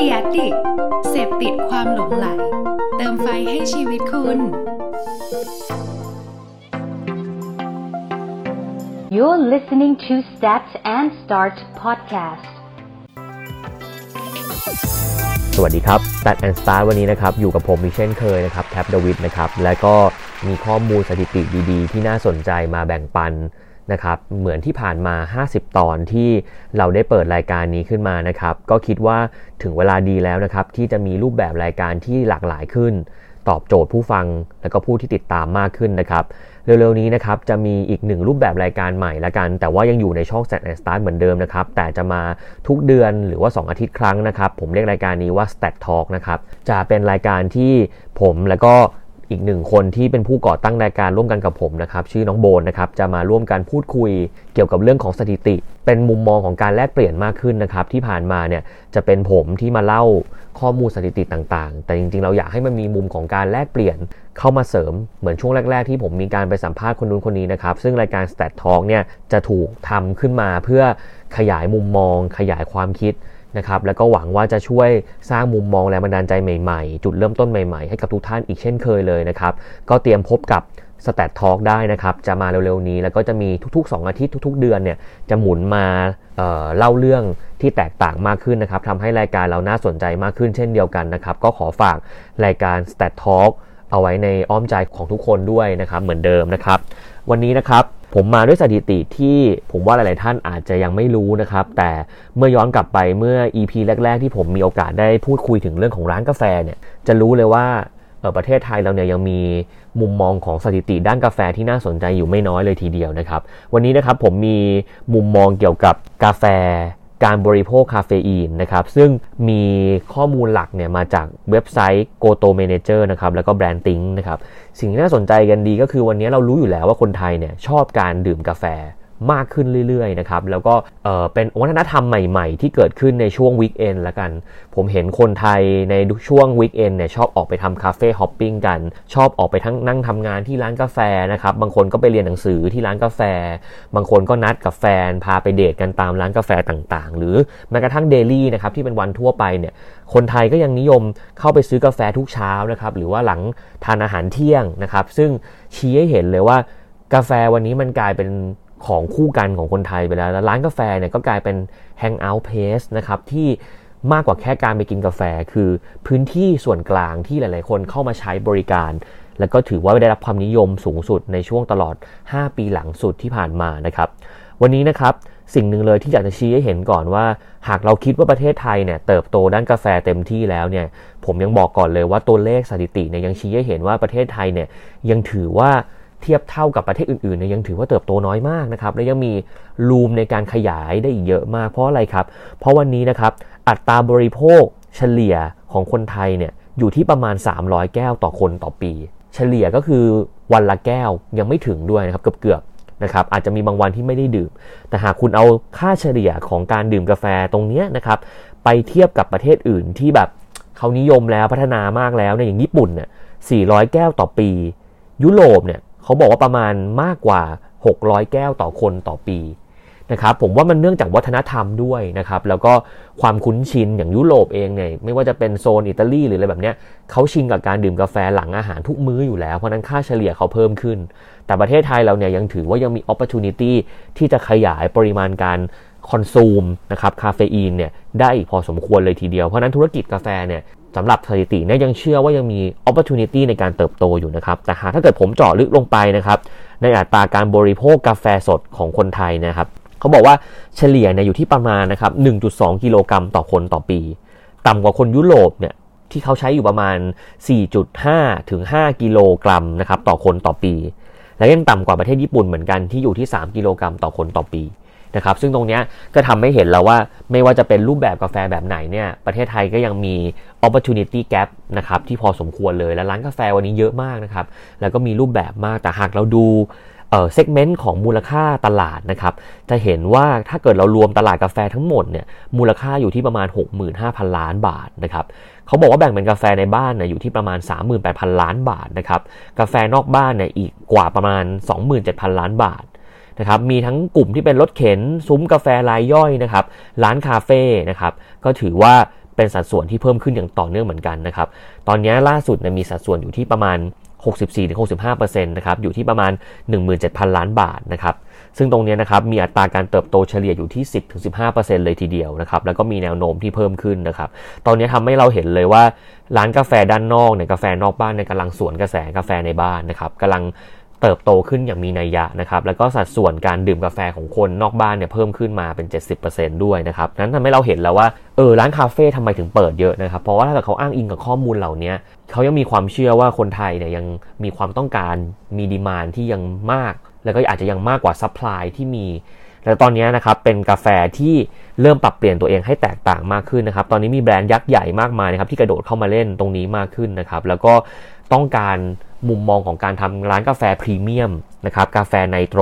ดียดิเสพติดความหลงไหล เติมไฟให้ชีวิตคุณ You're listening to Stat and Start podcast. สวัสดีครับ Stat and Start วันนี้นะครับ อยู่กับผมอีกเช่นเคยนะครับ แท็บดวิดนะครับ และก็มีข้อมูลสถิติดีๆ ที่น่าสนใจมาแบ่งปัน นะครับเหมือนที่ผ่านมา 50 ตอนที่เราได้เปิดรายการนี้ขึ้นมานะครับ ก็คิดว่าถึงเวลาดีแล้วนะครับ ที่จะมีรูปแบบรายการที่หลากหลายขึ้น ตอบโจทย์ผู้ฟังและก็ผู้ที่ติดตามมากขึ้นนะครับ เร็วๆนี้นะครับจะมีอีกหนึ่งรูปแบบรายการใหม่ละกัน แต่ว่ายังอยู่ในช่อง Stat and Start เหมือนเดิมนะครับ แต่จะมาทุกเดือนหรือว่า 2 อาทิตย์ครั้งนะครับ ผมเรียกรายการนี้ว่า Stat Talk นะครับจะเป็นรายการที่ผมแล้วก็ อีกหนึ่งคนที่เป็นผู้ก่อตั้งรายการร่วมกันกับผมนะครับ ชื่อน้องโบนนะครับ จะมาร่วมกันพูดคุยเกี่ยวกับเรื่องของสถิติ เป็นมุมมองของการแลกเปลี่ยนมากขึ้นนะครับ ที่ผ่านมาเนี่ยจะเป็นผมที่มาเล่าข้อมูลสถิติต่างๆ แต่จริงๆ เราอยากให้มันมีมุมของการแลกเปลี่ยนเข้ามาเสริมเหมือนช่วงแรก ๆ ที่ผมมีการไปสัมภาษณ์คนนู้นคนนี้นะครับ ซึ่งรายการ Stat Talk เนี่ยจะถูกทำขึ้นมาเพื่อขยายมุมมอง ขยายความคิด นะครับแล้วก็หวังว่าจะช่วยสร้างมุมมองแรงบันดาลใจใหม่ๆ จุดเริ่มต้นใหม่ๆ ให้กับทุกท่านอีกเช่นเคยเลยนะครับ ก็เตรียมพบกับสแตททอล์กได้นะครับ จะมาเร็วๆนี้ แล้วก็จะมีทุกๆ 2 อาทิตย์ทุก ๆ เดือนเนี่ยจะหมุนมาเเล่าเรื่องที่แตกต่างมากขึ้นนะครับทำให้รายการเราน่าสนใจมากขึ้นเช่นเดียวกันนะครับ ก็ขอฝากรายการ Stat Talk เอาไว้ในอ้อมใจของทุกคนด้วยนะครับเหมือนเดิมนะครับ วันนี้นะครับ ผมมาด้วยสถิติที่ผมว่าหลาย ๆ ท่านอาจจะยังไม่รู้นะครับ แต่เมื่อย้อนกลับไปเมื่อ EP แรก ๆ ที่ผมมีโอกาสได้พูดคุยถึงเรื่องของร้านกาแฟเนี่ย จะรู้เลยว่าประเทศไทยเราเนี่ยยังมีมุมมองของสถิติด้านกาแฟที่น่าสนใจอยู่ไม่น้อยเลยทีเดียวนะครับ วันนี้นะครับผมมีมุมมองเกี่ยวกับกาแฟ การบริโภคคาเฟอีนนะครับ ซึ่งมีข้อมูลหลักเนี่ยมาจากเว็บไซต์ Goto Manager นะครับแล้วก็ BrandThink นะครับ สิ่งที่น่าสนใจกันดีก็คือวันนี้เรารู้อยู่แล้วว่าคนไทยเนี่ยชอบการดื่มกาแฟ มากขึ้นเรื่อยๆนะครับแล้วก็เป็นวัฒนธรรมใหม่ๆ ที่เกิดขึ้นในช่วง weekend ละกัน ผมเห็นคนไทยในช่วง weekend เนี่ยชอบออกไปทำ cafe hopping กัน ชอบออกไปทั้งนั่งทำงานที่ร้านกาแฟนะครับบางคนก็ไปเรียนหนังสือที่ร้านกาแฟ บางคนก็นัดกับแฟนพาไปเดทกันตามร้านกาแฟต่างๆ หรือแม้กระทั่ง daily นะครับที่เป็นวันทั่วไปเนี่ยคนไทยก็ยังนิยมเข้าไปซื้อกาแฟทุกเช้านะครับหรือว่าหลังทานอาหารเที่ยงนะครับซึ่งชี้ให้เห็นเลยว่ากาแฟวันนี้มันกลายเป็น ของคู่กันของคนไทยไปแล้วแล้วร้านกาแฟเนี่ยก็กลายเป็นแฮงเอาท์เพสนะครับที่มากกว่าแค่การไปกินกาแฟ คือพื้นที่ส่วนกลางที่หลาย ๆ คนเข้ามาใช้บริการ แล้วก็ถือว่าได้รับความนิยมสูงสุดในช่วงตลอด 5 ปีหลังสุดที่ผ่านมานะครับ วันนี้นะครับสิ่งหนึ่งเลยที่อยากจะชี้ให้เห็นก่อนว่า หากเราคิดว่าประเทศไทยเนี่ยเติบโตด้านกาแฟเต็มที่แล้วเนี่ยผมยังบอกก่อนเลยว่าตัวเลขสถิติเนี่ยยังชี้ให้เห็นว่าประเทศไทยเนี่ยยังถือว่า เทียบเท่ากับประเทศอื่นๆเนี่ยยังถือว่าเติบโตน้อยมากนะครับและยังมีรูมในการขยายได้อีกเยอะมากเพราะอะไรครับ เพราะวันนี้นะครับอัตราบริโภคเฉลี่ยของคนไทยเนี่ยอยู่ที่ประมาณ 300 แก้วต่อคนต่อปี เฉลี่ยก็คือวันละแก้วยังไม่ถึงด้วยนะครับเกือบๆนะครับอาจจะมีบางวันที่ไม่ได้ดื่ม แต่หากคุณเอาค่าเฉลี่ยของการดื่มกาแฟตรงนี้นะครับไปเทียบกับประเทศอื่นที่แบบเขานิยมแล้วพัฒนามากแล้วเนี่ยอย่างญี่ปุ่นเนี่ย400 แก้วต่อปี ยุโรปเนี่ย เขาบอกว่าประมาณมากกว่า 600 แก้วต่อคนต่อปีนะครับผมว่ามันเนื่องจากวัฒนธรรมด้วยนะครับแล้วก็ความคุ้นชินอย่างยุโรปเองเนี่ยไม่ว่าจะเป็นโซนอิตาลีหรืออะไรแบบเนี้ยเขาชินกับการดื่มกาแฟหลังอาหารทุกมื้ออยู่แล้ว เพราะนั้นค่าเฉลี่ยเขาเพิ่มขึ้น แต่ประเทศไทยเราเนี่ยยังถือว่ายังมีโอกาสที่จะขยายปริมาณการคอนซูมนะครับคาเฟอีนเนี่ยได้อีกพอสมควรเลยทีเดียว เพราะนั้นธุรกิจกาแฟเนี่ย สำหรับสถิติเนี่ยยังเชื่อว่ายังมีโอกาสในการเติบโตอยู่นะครับ แต่หากถ้าเกิดผมเจาะลึกลงไปนะครับ ในอัตราการบริโภคกาแฟสดของคนไทยนะครับเขาบอกว่าเฉลี่ยเนี่ยอยู่ที่ประมาณนะครับ 1.2 กิโลกรัมต่อคนต่อปี ต่ำกว่าคนยุโรปเนี่ยที่เขาใช้อยู่ประมาณ 4.5 ถึง 5 กิโลกรัมนะครับต่อคนต่อปี และยังต่ำกว่าประเทศญี่ปุ่นเหมือนกันที่อยู่ที่ 3 กิโลกรัมต่อคนต่อปี นะครับซึ่งตรงนี้ก็ทำให้เห็นแล้วว่าไม่ว่าจะเป็นรูปแบบกาแฟแบบไหนเนี่ยประเทศไทยก็ยังมี opportunity gap นะครับที่พอสมควรเลยและร้านกาแฟวันนี้เยอะมากนะครับแล้วก็มีรูปแบบมากแต่หากเราดูเอ่อเซกเมนต์ของมูลค่าตลาดนะครับจะเห็นว่าถ้าเกิดเรารวมตลาดกาแฟทั้งหมดเนี่ยมูลค่าอยู่ที่ประมาณ 65,000 ล้านบาทนะครับเขาบอกว่าแบ่งเป็นกาแฟในบ้านเนี่ยอยู่ที่ประมาณ 38,000 ล้านบาทนะครับกาแฟนอกบ้านเนี่ยอีกกว่าประมาณ 27,000 ล้านบาท นะครับมีทั้งกลุ่มที่เป็นรถเข็น ซุ้มกาแฟรายย่อยนะครับร้านคาเฟ่นะครับก็ถือว่าเป็นสัดส่วนที่เพิ่มขึ้นอย่างต่อเนื่องเหมือนกันนะครับตอนนี้ล่าสุดมีสัดส่วนอยู่ที่ประมาณ 64-65%นะครับอยู่ที่ประมาณ 17,000 ล้านบาทนะครับซึ่งตรงนี้นะครับมีอัตราการเติบโตเฉลี่ยอยู่ที่ 10-15%เลยทีเดียวนะครับแล้วก็มีแนวโน้มที่เพิ่มขึ้นนะครับตอนนี้ทำให้เราเห็นเลยว่าร้านกาแฟด้านนอกเนี่ยกาแฟนอกบ้านเนี่ยกำลังสวนกระแสกาแฟในบ้านนะครับกำลัง เติบโตขึ้นอย่างมีนัยยะนะครับแล้วก็สัดส่วนการดื่มกาแฟของคนนอกบ้านเนี่ยเพิ่มขึ้นมาเป็น 70%ด้วยนะครับนั้นทำให้เราเห็นแล้วว่าเออร้านคาเฟ่ทำไมถึงเปิดเยอะนะครับเพราะว่าถ้าเกิดเขาอ้างอิงกับข้อมูลเหล่านี้เขายังมีความเชื่อว่าคนไทยเนี่ยยังมีความต้องการมี demand ที่ยังมาก แล้วก็อาจจะยังมากกว่า supply ที่มีแล้วตอนนี้นะครับเป็นกาแฟที่เริ่มปรับเปลี่ยนตัวเองให้แตกต่างมากขึ้นนะครับ ตอนนี้มีแบรนด์ยักษ์ใหญ่มากมายนะครับที่กระโดดเข้ามาเล่นตรงนี้มากขึ้นนะครับ แล้วก็ ต้องการมุมมองของการทำร้านกาแฟพรีเมียมนะครับกาแฟไนโตร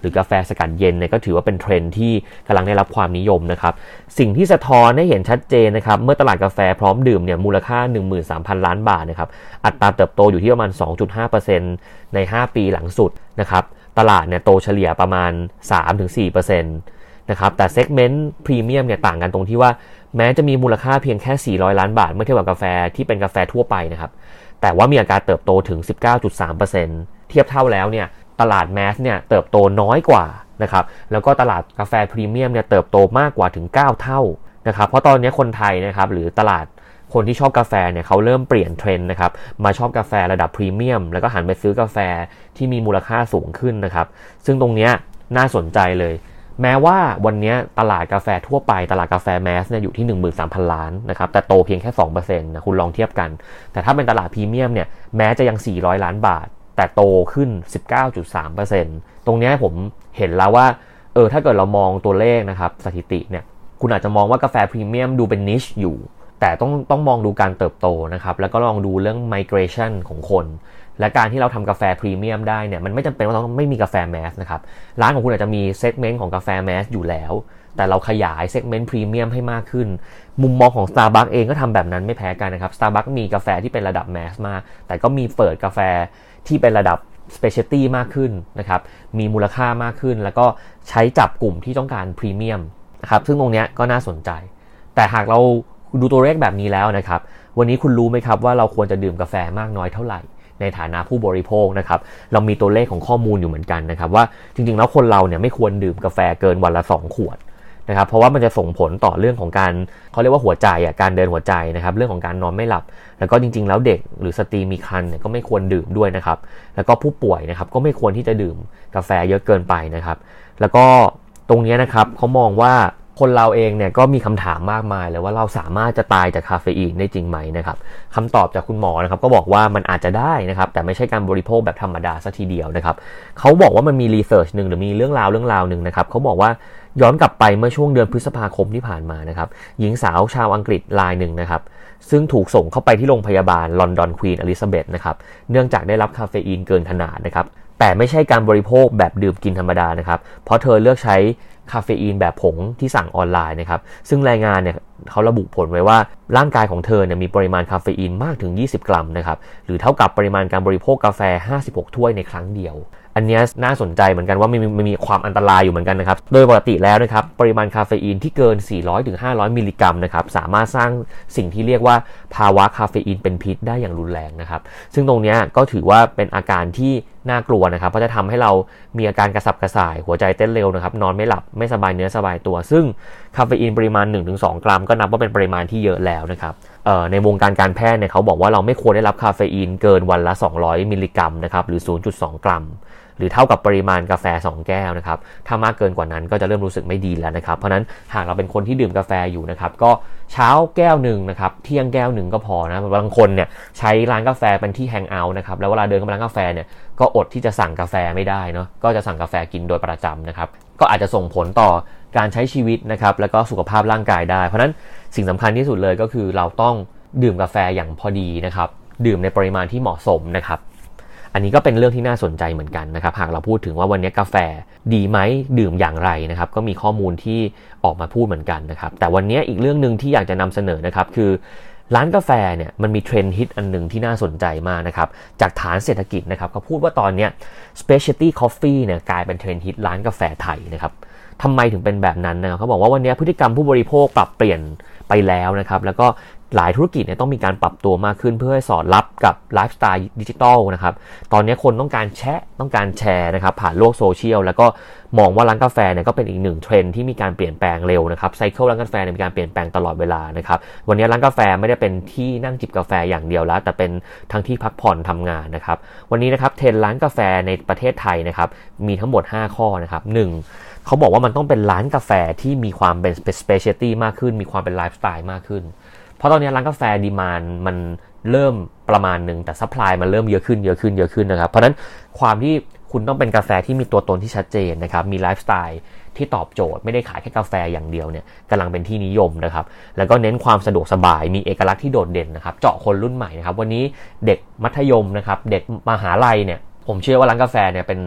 หรือกาแฟสกัดเย็นเนี่ยก็ถือว่าเป็นเทรนด์ที่กำลังได้รับความนิยมนะครับ สิ่งที่สะท้อนให้เห็นชัดเจนนะครับ เมื่อตลาดกาแฟพร้อมดื่มเนี่ยมูลค่า 13,000 ล้านบาทนะครับอัตราเติบโตอยู่ที่ประมาณ 2.5%ใน 5 ปีหลังสุดนะครับตลาดเนี่ยโตเฉลี่ยประมาณ 3-4%นะครับแต่ segment พรีเมียมเนี่ยต่างกันตรงที่ว่า แม้จะมีมูลค่าเพียงแค่ 400 ล้านบาท เมื่อเทียบกับกาแฟที่เป็นกาแฟทั่วไปนะครับ แต่ว่ามีอัตราเติบโตถึง 19.3%เทียบเท่าแล้วเนี่ยตลาด mass เนี่ยเติบโตน้อยกว่านะครับแล้วก็ตลาดกาแฟพรีเมียมเนี่ยเติบโตมากกว่าถึง 9 เท่านะครับเพราะตอนนี้คนไทยนะครับหรือตลาดคนที่ชอบกาแฟเนี่ยเขาเริ่มเปลี่ยนเทรนด์นะครับมาชอบกาแฟระดับพรีเมียม แล้วก็หันไปซื้อกาแฟที่มีมูลค่าสูงขึ้นนะครับ ซึ่งตรงนี้น่าสนใจเลย แม้ว่าวันนี้ตลาดกาแฟทั่วไปตลาดกาแฟแมสเนี่ยอยู่ที่ 13,000 ล้านนะครับแต่โตเพียงแค่2%นะคุณลองเทียบกัน แต่ถ้าเป็นตลาดพรีเมียมเนี่ยแม้จะยัง 400 ล้านบาท แต่โตขึ้น 19.3%ตรงนี้ผมเห็นแล้วว่าเออถ้าเกิดเรามองตัวเลขนะครับสถิติเนี่ยคุณอาจจะมองว่ากาแฟพรีเมียมดูเป็นนิชอยู่ แต่ต้องต้องมองดูการเติบโตนะครับแล้วก็ลองดูเรื่อง migration ของคน และการที่เราทำกาแฟพรีเมียมได้เนี่ยมันไม่จำเป็นว่าต้องไม่มีกาแฟ mass นะครับร้านของคุณอาจจะมี segment ของกาแฟ mass อยู่แล้ว แต่เราขยาย segment พรีเมียมให้มากขึ้น มุมมองของ Starbucks เองก็ทำแบบนั้นไม่แพ้กันนะครับ Starbucks มีกาแฟที่เป็นระดับ mass มาก แต่ก็มีเปิดกาแฟที่เป็นระดับ specialty มากขึ้นนะครับมีมูลค่ามากขึ้น แล้วก็ใช้จับกลุ่มที่ต้องการพรีเมียมนะครับซึ่งตรงนี้ก็น่าสนใจ แต่หากเราดูตัวเลขแบบนี้แล้วนะครับ วันนี้คุณรู้ไหมครับว่าเราควรจะดื่มกาแฟมากน้อยเท่าไหร่ ในฐานะผู้บริโภคนะครับเรามีตัวเลขของข้อมูลอยู่เหมือนกันนะครับว่าจริงๆแล้วคนเราเนี่ยไม่ควรดื่มกาแฟเกินวันละ 2 ขวดนะครับเพราะว่ามันจะส่งผลต่อเรื่องของการเขาเรียกว่าหัวใจอะการเดินหัวใจนะครับเรื่องของการนอนไม่หลับ แล้วก็จริง ๆ แล้วเด็กหรือสตรีมีครรภ์เนี่ยก็ไม่ควรดื่มด้วยนะครับแล้วก็ผู้ป่วยนะครับก็ไม่ควรที่จะดื่มกาแฟเยอะเกินไปนะครับ แล้วก็ตรงนี้นะครับเขามองว่า คนเราเองเนี่ยก็มีคำถามมากมายเลยว่าเราสามารถจะตายจากคาเฟอีนได้จริงไหมนะครับคำตอบจากคุณหมอนะครับก็บอกว่ามันอาจจะได้นะครับ แต่ไม่ใช่การบริโภคแบบธรรมดาซะทีเดียวนะครับเขาบอกว่ามันมี research หนึ่งหรือมีเรื่องราวเรื่องราวหนึ่งนะครับเขาบอกว่าย้อนกลับไปเมื่อช่วงเดือนพฤษภาคมที่ผ่านมานะครับหญิงสาวชาวอังกฤษรายหนึ่งนะครับซึ่งถูกส่งเข้าไปที่โรงพยาบาลลอนดอนควีนอลิซาเบธนะครับเนื่องจากได้รับคาเฟอีนเกินขนาดนะครับแต่ไม่ใช่การบริโภคแบบดื่มกินธรรมดานะครับ เพราะเธอเลือกใช้ คาเฟอีนแบบผงที่สั่งออนไลน์นะครับ ซึ่งรายงานเนี่ยเขาระบุผลไว้ว่าร่างกายของเธอเนี่ยมีปริมาณคาเฟอีนมากถึง 20 กรัมนะครับ หรือเท่ากับปริมาณการบริโภคกาแฟ 56 ถ้วยในครั้งเดียว อันนี้น่าสนใจเหมือนกันว่ามันมีมีความอันตรายอยู่เหมือนกันนะครับ โดยปกติแล้วนะครับปริมาณคาเฟอีนที่เกิน 400-500 มิลลิกรัมนะครับสามารถสร้างสิ่งที่เรียกว่าภาวะคาเฟอีนเป็นพิษได้อย่างรุนแรงนะครับ ซึ่งตรงนี้ก็ถือว่าเป็นอาการที่น่ากลัวนะครับ เพราะจะทำให้เรามีอาการกระสับกระส่าย หัวใจเต้นเร็วนะครับ นอนไม่หลับ ไม่สบายเนื้อสบายตัว ซึ่งคาเฟอีนปริมาณ 1-2 กรัม ก็นับว่าเป็นปริมาณที่เยอะแล้วนะครับในวงการการแพทย์เนี่ยเขาบอกว่าเราไม่ควรได้รับคาเฟอีนเกินวันละ 200 มิลลิกรัมนะครับ หรือ 0.2 กรัม หรือเท่ากับปริมาณกาแฟ 2 แก้วนะครับ ถ้ามากเกินกว่านั้นก็จะเริ่มรู้สึกไม่ดีแล้วนะครับ เพราะนั้นหากเราเป็นคนที่ดื่มกาแฟอยู่นะครับก็เช้าแก้วหนึ่งนะครับเที่ยงแก้วหนึ่งก็พอนะบางคนเนี่ยใช้ร้านกาแฟเป็นที่แฮงเอาท์นะครับแล้วเวลาเดินเข้าไปร้านกาแฟเนี่ยก็อดที่จะสั่งกาแฟไม่ได้เนาะก็จะสั่งกาแฟกินโดยประจำนะครับก็อาจจะส่งผลต่อการใช้ชีวิตนะครับแล้วก็สุขภาพร่างกายได้ เพราะนั้นสิ่งสำคัญที่สุดเลยก็คือเราต้องดื่มกาแฟอย่างพอดีนะครับดื่มในปริมาณที่เหมาะสมนะครับ อันนี้ก็เป็นเรื่องที่น่าสนใจเหมือนกันนะครับ หากเราพูดถึงว่าวันนี้กาแฟดีไหมดื่มอย่างไรนะครับ ก็มีข้อมูลที่ออกมาพูดเหมือนกันนะครับ แต่วันนี้อีกเรื่องหนึ่งที่อยากจะนำเสนอนะครับ คือร้านกาแฟเนี่ยมันมีเทรนด์ฮิตอันหนึ่งที่น่าสนใจมากนะครับ จากฐานเศรษฐกิจนะครับเขาพูดว่าตอนนี้ specialty coffee เนี่ยกลายเป็นเทรนด์ฮิตร้านกาแฟไทยนะครับ ทำไมถึงเป็นแบบนั้นนะเขาบอกว่าวันนี้พฤติกรรมผู้บริโภคปรับเปลี่ยนไปแล้วนะครับแล้วก็หลายธุรกิจเนี่ยต้องมีการปรับตัวมากขึ้นเพื่อให้สอดรับกับไลฟ์สไตล์ดิจิทัลนะครับ ตอนนี้คนต้องการแชะต้องการแชร์นะครับผ่านโลกโซเชียลแล้วก็มองว่าร้านกาแฟเนี่ยก็เป็นอีกหนึ่งเทรนด์ที่มีการเปลี่ยนแปลงเร็วนะครับ cycle ร้านกาแฟเนี่ยมีการเปลี่ยนแปลงตลอดเวลานะครับวันนี้ร้านกาแฟไม่ได้เป็นที่นั่งจิบกาแฟอย่างเดียวแล้ว แต่เป็นทั้งที่พักผ่อนทำงานนะครับวันนี้นะครับเทรนด์ร้านกาแฟในประเทศไทยนะครับมีทั้งหมด 5 ข้อนะครับหนึ่ง เขาบอกว่ามันต้องเป็นร้านกาแฟที่มีความเป็น specialty มากขึ้น มีความเป็นไลฟ์สไตล์มากขึ้น เพราะตอนนี้ร้านกาแฟ demand มันเริ่มประมาณหนึ่งแต่ supply มันเริ่มเยอะขึ้นเยอะขึ้นเยอะขึ้นนะครับ เพราะฉะนั้นความที่คุณต้องเป็นกาแฟที่มีตัวตนที่ชัดเจนนะครับ มีไลฟ์สไตล์ที่ตอบโจทย์ไม่ได้ขายแค่กาแฟอย่างเดียวเนี่ยกำลังเป็นที่นิยมนะครับ แล้วก็เน้นความสะดวกสบาย มีเอกลักษณ์ที่โดดเด่นนะครับ เจาะคนรุ่นใหม่นะครับ วันนี้เด็กมัธยมนะครับ เด็กมหาลัยเนี่ย ผมเชื่อว่าร้านกาแฟเนี่ยเป็น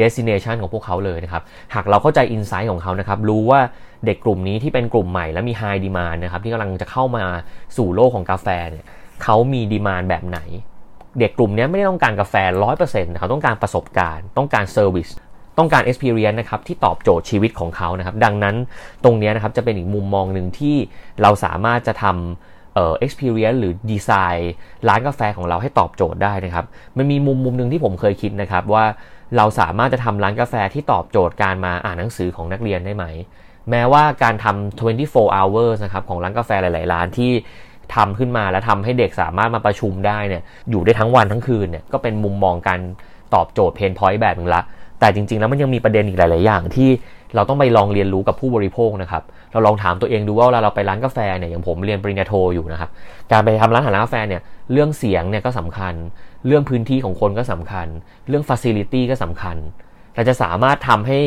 destination ของพวกเขาเลยนะครับ หากเราเข้าใจ insight ของเขานะครับ รู้ว่าเด็กกลุ่มนี้ที่เป็นกลุ่มใหม่และมี high demand นะครับ ที่กำลังจะเข้ามาสู่โลกของกาแฟเนี่ยเขามีดีมานแบบไหน เด็กกลุ่มนี้ไม่ได้ต้องการกาแฟ 100%เขาต้องการประสบการณ์ ต้องการเซอร์วิสต้องการ experience นะครับที่ตอบโจทย์ชีวิตของเขานะครับ ดังนั้นตรงนี้นะครับจะเป็นอีกมุมมองหนึ่งที่เราสามารถจะทำเอ่อ experience หรือดีไซน์ร้านกาแฟของเราให้ตอบโจทย์ได้นะครับ มันมีมุมมุมหนึ่งที่ผมเคยคิดนะครับว่า เราสามารถจะทำร้านกาแฟที่ตอบโจทย์การมาอ่านหนังสือของนักเรียนได้ไหม แม้ว่าการทำ24 hours นะครับของร้านกาแฟหลาย ๆ ร้านที่ทำขึ้นมาแล้วทำให้เด็กสามารถมาประชุมได้เนี่ยอยู่ได้ทั้งวันทั้งคืนเนี่ยก็เป็นมุมมองการตอบโจทย์ pain point แบบหนึ่งละ แต่จริง ๆ แล้วมันยังมีประเด็นอีกหลาย ๆ อย่างที่เราต้องไปลองเรียนรู้กับผู้บริโภคนะครับ เราลองถามตัวเองดูว่าเวลาเราไปร้านกาแฟเนี่ยอย่างผมเรียนปริญญาโทอยู่นะครับ การไปทำร้านอาหารกาแฟเนี่ยเรื่องเสียงเนี่ยก็สำคัญ เรื่องพื้นที่ของคนก็สำคัญ เรื่อง facility ก็สำคัญ เราจะสามารถทำให้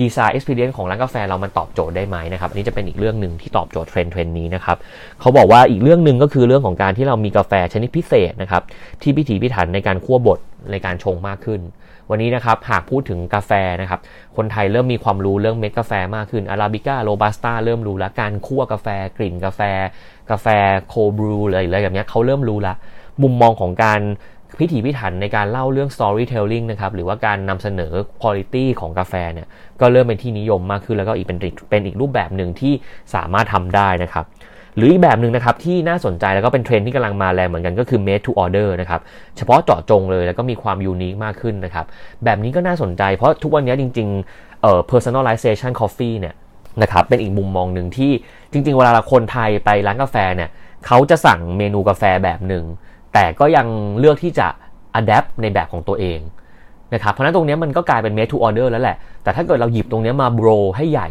design experience ของร้านกาแฟเรามันตอบโจทย์ได้ไหมนะครับอันนี้จะเป็นอีกเรื่องหนึ่งที่ตอบโจทย์เทรนด์เทรนด์นี้นะครับเขาบอกว่าอีกเรื่องหนึ่งก็คือเรื่องของการที่เรามีกาแฟชนิดพิเศษนะครับที่พิถีพิถันในการคั่วบดในการชงมากขึ้น วันนี้นะครับหากพูดถึงกาแฟนะครับคนไทยเริ่มมีความรู้เรื่องเม็ดกาแฟมากขึ้นอาราบิก้าโรบัสต้าเริ่มรู้แล้วการคั่วกาแฟกลิ่นกาแฟ กาแฟโคบรูอะไรอะไรแบบนี้เขาเริ่มรู้ละมุมมองของการ พิถีพิถันในการเล่าเรื่อง storytelling นะครับหรือว่าการนำเสนอ quality ของกาแฟเนี่ยก็เริ่มเป็นที่นิยมมากขึ้นแล้วก็อีกเป็นเป็นอีกรูปแบบหนึ่งที่สามารถทำได้นะครับหรืออีกแบบหนึ่งนะครับที่น่าสนใจแล้วก็เป็นเทรนด์ที่กำลังมาแรงเหมือนกันก็คือ made to order นะครับเฉพาะเจาะจงเลยแล้วก็มีความยูนิคมากขึ้นนะครับแบบนี้ก็น่าสนใจเพราะทุกวันนี้จริงๆเอ่อ personalization coffee เนี่ยนะครับเป็นอีกมุมมองหนึ่งที่จริง ๆ เวลาคนไทยไปร้านกาแฟเนี่ยเขาจะสั่งเมนูกาแฟแบบหนึ่ง แต่ก็ยังเลือกที่จะ adapt ในแบบของตัวเองนะครับเพราะนั้นตรงนี้มันก็กลายเป็น made to order แล้วแหละ แต่ถ้าเกิดเราหยิบตรงนี้มา bro ให้ใหญ่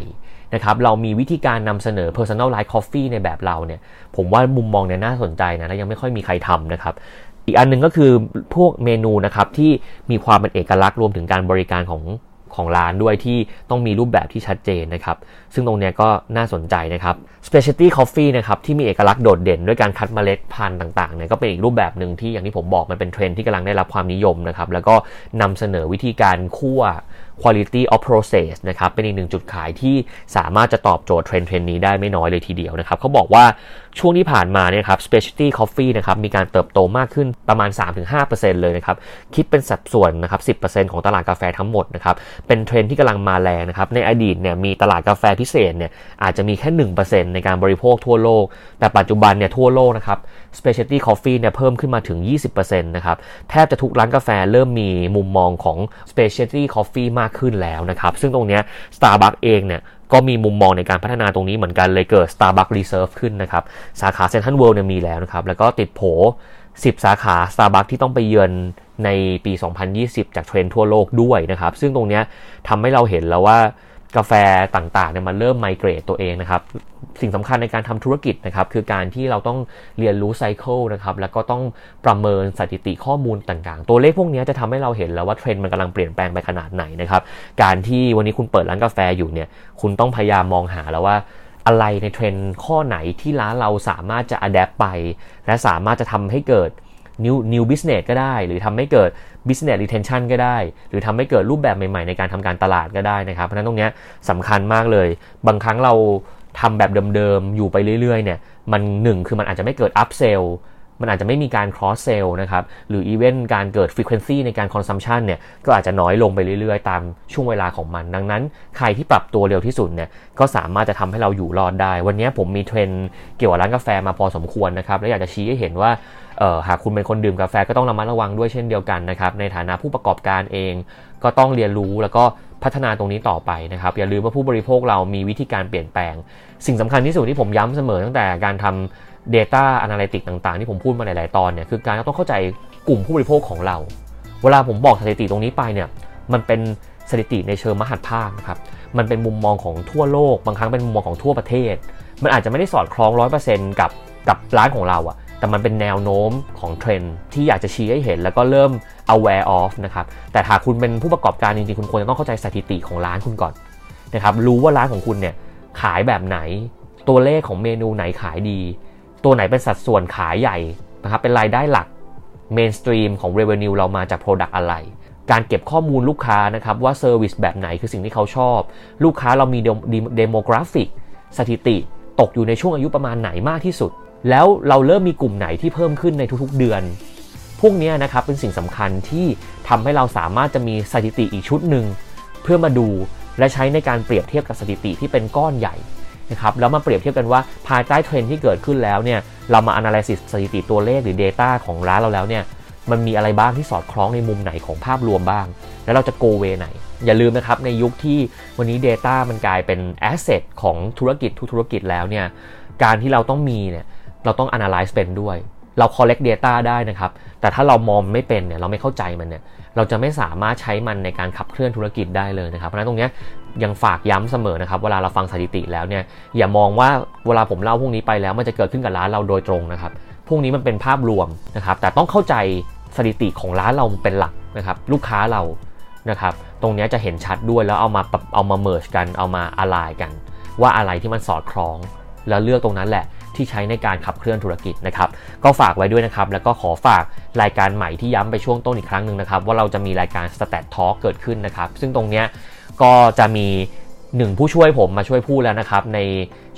นะครับเรามีวิธีการนำเสนอ personalized coffee ในแบบเราเนี่ย ผมว่ามุมมองเนี่ยน่าสนใจนะและยังไม่ค่อยมีใครทำนะครับ อีกอันนึงก็คือพวกเมนูนะครับที่มีความเป็นเอกลักษณ์รวมถึงการบริการของ ของร้านด้วยที่ต้องมีรูปแบบที่ชัดเจนนะครับ ซึ่งตรงนี้ก็น่าสนใจนะครับ specialty coffee นะครับที่มีเอกลักษณ์โดดเด่นด้วยการคัดเมล็ดพันธุ์ต่างๆเนี่ยก็เป็นอีกรูปแบบหนึ่งที่อย่างที่ผมบอกมันเป็นเทรนด์ที่กำลังได้รับความนิยมนะครับแล้วก็นำเสนอวิธีการคั่ว quality of process นะครับ เป็นอีกหนึ่งจุดขายที่สามารถจะตอบโจทย์เทรนด์เทรนด์นี้ได้ไม่น้อยเลยทีเดียวนะครับ เขาบอกว่าช่วงที่ผ่านมาเนี่ยครับ specialty coffee นะครับ มีการเติบโตมากขึ้นประมาณ 3-5%เลยนะครับ คิดเป็นสัดส่วนนะครับ 10%ของตลาดกาแฟทั้งหมดนะครับ เป็นเทรนด์ที่กำลังมาแรงนะครับ ในอดีตเนี่ยมีตลาดกาแฟพิเศษเนี่ยอาจจะมีแค่ 1%ในการบริโภคทั่วโลก แต่ปัจจุบันเนี่ยทั่วโลกนะครับ specialty coffee เนี่ยเพิ่มขึ้นมาถึง 20%นะครับ แทบจะทุกร้านกาแฟเริ่มมีมุมมองของ specialty coffee มากากขึ้นแล้วนะครับ ซึ่งตรงนี้ Starbucks เองเนี่ยก็มีมุมมองในการพัฒนาตรงนี้เหมือนกันเลยเกิด Starbucks Reserve ขึ้นนะครับ สาขาเซ็นทรัลเวิลด์เนี่ยมีแล้วนะครับ แล้วก็ติดโผ 10 สาขา Starbucks ที่ต้องไปเยือนในปี 2020 จากเทรนด์ทั่วโลกด้วยนะครับ ซึ่งตรงนี้ทำให้เราเห็นแล้วว่า กาแฟต่างๆเนี่ยมันเริ่ม migrate ตัวเองนะครับ สิ่งสำคัญในการทำธุรกิจนะครับ คือการที่เราต้องเรียนรู้ cycle นะครับ แล้วก็ต้องประเมินสถิติข้อมูลต่างๆ ตัวเลขพวกนี้จะทำให้เราเห็นแล้วว่าเทรนด์มันกำลังเปลี่ยนแปลงไปขนาดไหนนะครับ การที่วันนี้คุณเปิดร้านกาแฟอยู่เนี่ย คุณต้องพยายามมองหาแล้วว่าอะไรในเทรนด์ข้อไหนที่ร้านเราสามารถจะ adapt ไป และสามารถจะทำให้เกิด new new business ก็ได้ หรือทำให้เกิด business retention ก็ได้ หรือทำให้เกิดรูปแบบใหม่ๆ ในการทำการตลาดก็ได้นะครับ เพราะฉะนั้นตรงนี้สำคัญมากเลย บางครั้งเราทำแบบเดิมๆ อยู่ไปเรื่อยๆ เนี่ย มันหนึ่งคือมันอาจจะไม่เกิด up sell มันอาจจะไม่มีการ cross sell นะครับ หรือ even การเกิด frequency ในการ consumption เนี่ย ก็อาจจะน้อยลงไปเรื่อยๆ ตามช่วงเวลาของมัน ดังนั้น ใครที่ปรับตัวเร็วที่สุดเนี่ย ก็สามารถจะทำให้เราอยู่รอดได้ วันนี้ผมมีเทรนเกี่ยวกับร้านกาแฟมาพอสมควรนะครับ และอยากจะชี้ให้เห็นว่าหากคุณเป็นคนดื่มกาแฟก็ต้องระมัดระวังด้วยเช่นเดียวกันนะครับ ในฐานะผู้ประกอบการเอง ก็ต้องเรียนรู้แล้วก็พัฒนาตรงนี้ต่อไปนะครับ อย่าลืมว่าผู้บริโภคเรามีวิธีการเปลี่ยนแปลง สิ่งสำคัญที่สุดที่ผมย้ำเสมอตั้งแต่การทำ Data Analytics ต่างๆ ที่ผมพูดมาหลาย ๆ ตอนเนี่ยคือการต้องเข้าใจกลุ่มผู้บริโภคของเรา เวลาผมบอกสถิติตรงนี้ไปเนี่ยมันเป็นสถิติในเชิงมหัศภาคนะครับมันเป็นมุมมองของทั่วโลก บางครั้งเป็นมุมมองของทั่วประเทศ มันอาจจะไม่ได้สอดคล้องร้อยเปอร์เซ็นต์กับกับร้านของเราอะแต่มันเป็นแนวโน้มของเทรนด์ที่อยากจะชี้ให้เห็น แล้วก็เริ่ม aware of นะครับแต่หากคุณเป็นผู้ประกอบการจริงๆ คุณควรจะต้องเข้าใจสถิติของร้านคุณก่อนนะครับรู้ว่าร้านของคุณเนี่ยขายแบบไหนตัวเลขของเมนูไหนขายดี ตัวไหนเป็นสัดส่วนขายใหญ่นะครับเป็นรายได้หลัก mainstream ของ revenue เรามาจาก product อะไร การเก็บข้อมูลลูกค้านะครับว่า service แบบไหนคือสิ่งที่เขาชอบ ลูกค้าเรามี demographic สถิติตกอยู่ในช่วงอายุประมาณไหนมากที่สุด แล้วเราเริ่มมีกลุ่มไหนที่เพิ่มขึ้นในทุกๆเดือน พวกนี้นะครับเป็นสิ่งสำคัญที่ทำให้เราสามารถจะมีสถิติอีกชุดหนึ่งเพื่อมาดูและใช้ในการเปรียบเทียบกับสถิติที่เป็นก้อนใหญ่ นะครับแล้วมาเปรียบเทียบกันว่าภายใต้เทรนที่เกิดขึ้นแล้วเนี่ยเรามา analysis สถิติตัวเลขหรือ Data ของร้านเราแล้วเนี่ยมันมีอะไรบ้างที่สอดคล้องในมุมไหนของภาพรวมบ้าง แล้วเราจะ go way ไหน อย่าลืมนะครับในยุคที่วันนี้ Data มันกลายเป็น asset ของธุรกิจทุกธุรกิจแล้วเนี่ยการที่เราต้องมีเนี่ยเราต้อง analyze เป็นด้วย เรา collect data ได้นะครับ แต่ถ้าเรามองไม่เป็นเนี่ยเราไม่เข้าใจมันเนี่ยเราจะไม่สามารถใช้มันในการขับเคลื่อนธุรกิจได้เลยนะครับ เพราะฉะนั้นตรงนี้ยังฝากย้ำเสมอนะครับ เวลาเราฟังสถิติแล้วเนี่ยอย่ามองว่าเวลาผมเล่าพวกนี้ไปแล้วมันจะเกิดขึ้นกับร้านเราโดยตรงนะครับพวกนี้มันเป็นภาพรวมนะครับ แต่ต้องเข้าใจสถิติของร้านเราเป็นหลักนะครับ ลูกค้าเรานะครับ ตรงนี้จะเห็นชัดด้วยแล้วเอามาเอามาเมิร์ชกันเอามาอะไรกัน ว่าอะไรที่มันสอดคล้อง แล้วเลือกตรงนั้นแหละ ที่ใช้ในการขับเคลื่อนธุรกิจนะครับ ก็ฝากไว้ด้วยนะครับ แล้วก็ขอฝากรายการใหม่ที่ย้ำไปช่วงต้นอีกครั้งหนึ่งนะครับ ว่าเราจะมีรายการ Stat Talk เกิดขึ้นนะครับ ซึ่งตรงนี้ก็จะมีหนึ่งผู้ช่วยผมมาช่วยพูดแล้วนะครับ ใน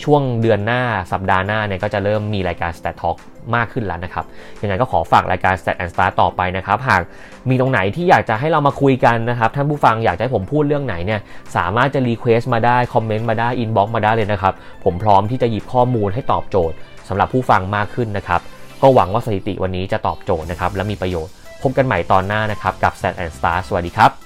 ช่วงเดือนหน้าสัปดาห์หน้าเนี่ยก็จะเริ่มมีรายการ Stat Talk มากขึ้นแล้วนะครับยังไงก็ขอฝากรายการ Stat and Start ต่อไปนะครับ หากมีตรงไหนที่อยากจะให้เรามาคุยกันนะครับ ท่านผู้ฟังอยากให้ผมพูดเรื่องไหนเนี่ยสามารถจะ request มาได้ คอมเมนต์มาได้ inbox มาได้เลยนะครับ ผมพร้อมที่จะหยิบข้อมูลให้ตอบโจทย์สำหรับผู้ฟังมากขึ้นนะครับก็หวังว่าสถิติวันนี้จะตอบโจทย์นะครับและมีประโยชน์พบกันใหม่ตอนหน้านะครับกับ Stat and Start สวัสดีครับ